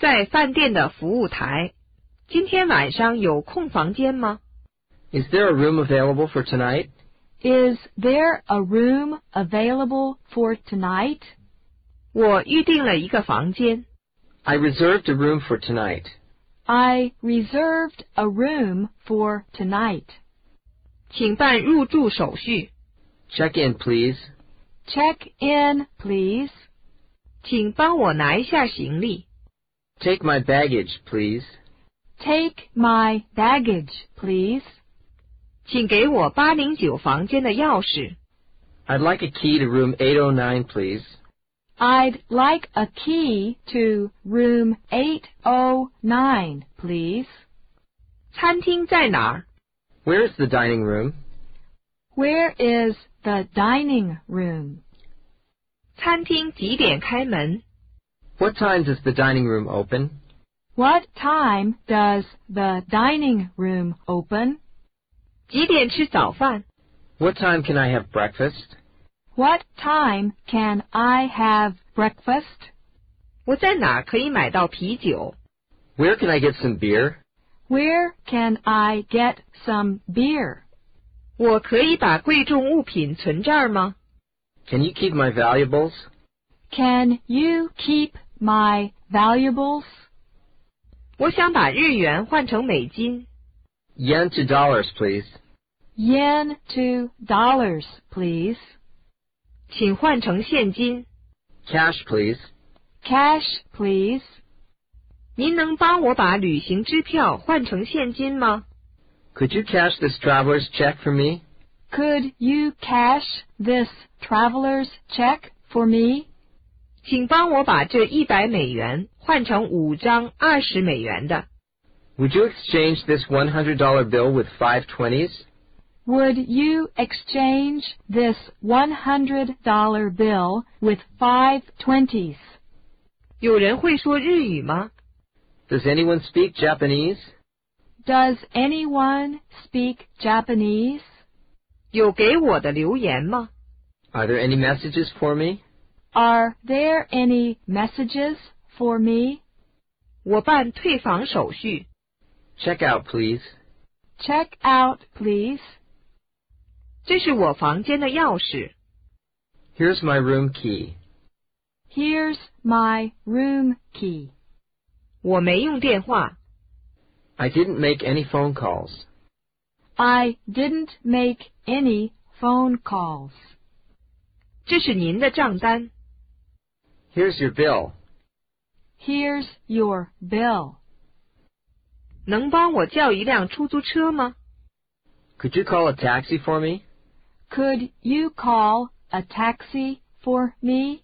在饭店的服务台。今天晚上有空房间吗 Is there a room available for tonight? Is there a room available for tonight? 我预定了一个房间。 I reserved a room for tonight. I reserved a room for tonight. 请办入住手续。 Check in, please. Check in, please. 请帮我拿一下行李。 Take my baggage, please. Take my baggage, please. 请给我八零九房间的钥匙。 I'd like a key to room 809, please. I'd like a key to room 809, please. 餐厅在哪儿？ Where's the dining room? Where is the dining room? 餐厅几点开门？ What time does the dining room open? What time does the dining room open? 几点吃早饭？ What time can I have breakfast? What time can I have breakfast? 我在哪儿可以买到啤酒？ Where can I get some beer? Where can I get some beer? 我可以把贵重物品存这儿吗？ Can you keep my valuables? Can you keep my valuables? 我想把日元换成美金。 Yen to dollars, please. Yen to dollars, please. 请换成现金。 Cash, please. Cash, please. 您能帮我把旅行支票换成现金吗？ Could you cash this traveler's check for me? Could you cash this traveler's check for me? 请帮我把这一百美元换成五张二十美元的。 Would you exchange this $100 bill with five twenties? Would you exchange this $100 bill with five twenties? 有人会说日语吗？ Does anyone speak Japanese? Does anyone speak Japanese? 有给我的留言吗？ Are there any messages for me? Are there any messages for me? 我办退房手续。 Check out, please. Check out, please. 这是我房间的钥匙。 Here's my room key. Here's my room key. 我没用电话。 I didn't make any phone calls. I didn't make any phone calls. 这是您的账单。 Here's your bill. Here's your bill. 能帮我叫一辆出租车吗？ Could you call a taxi for me? Could you call a taxi for me?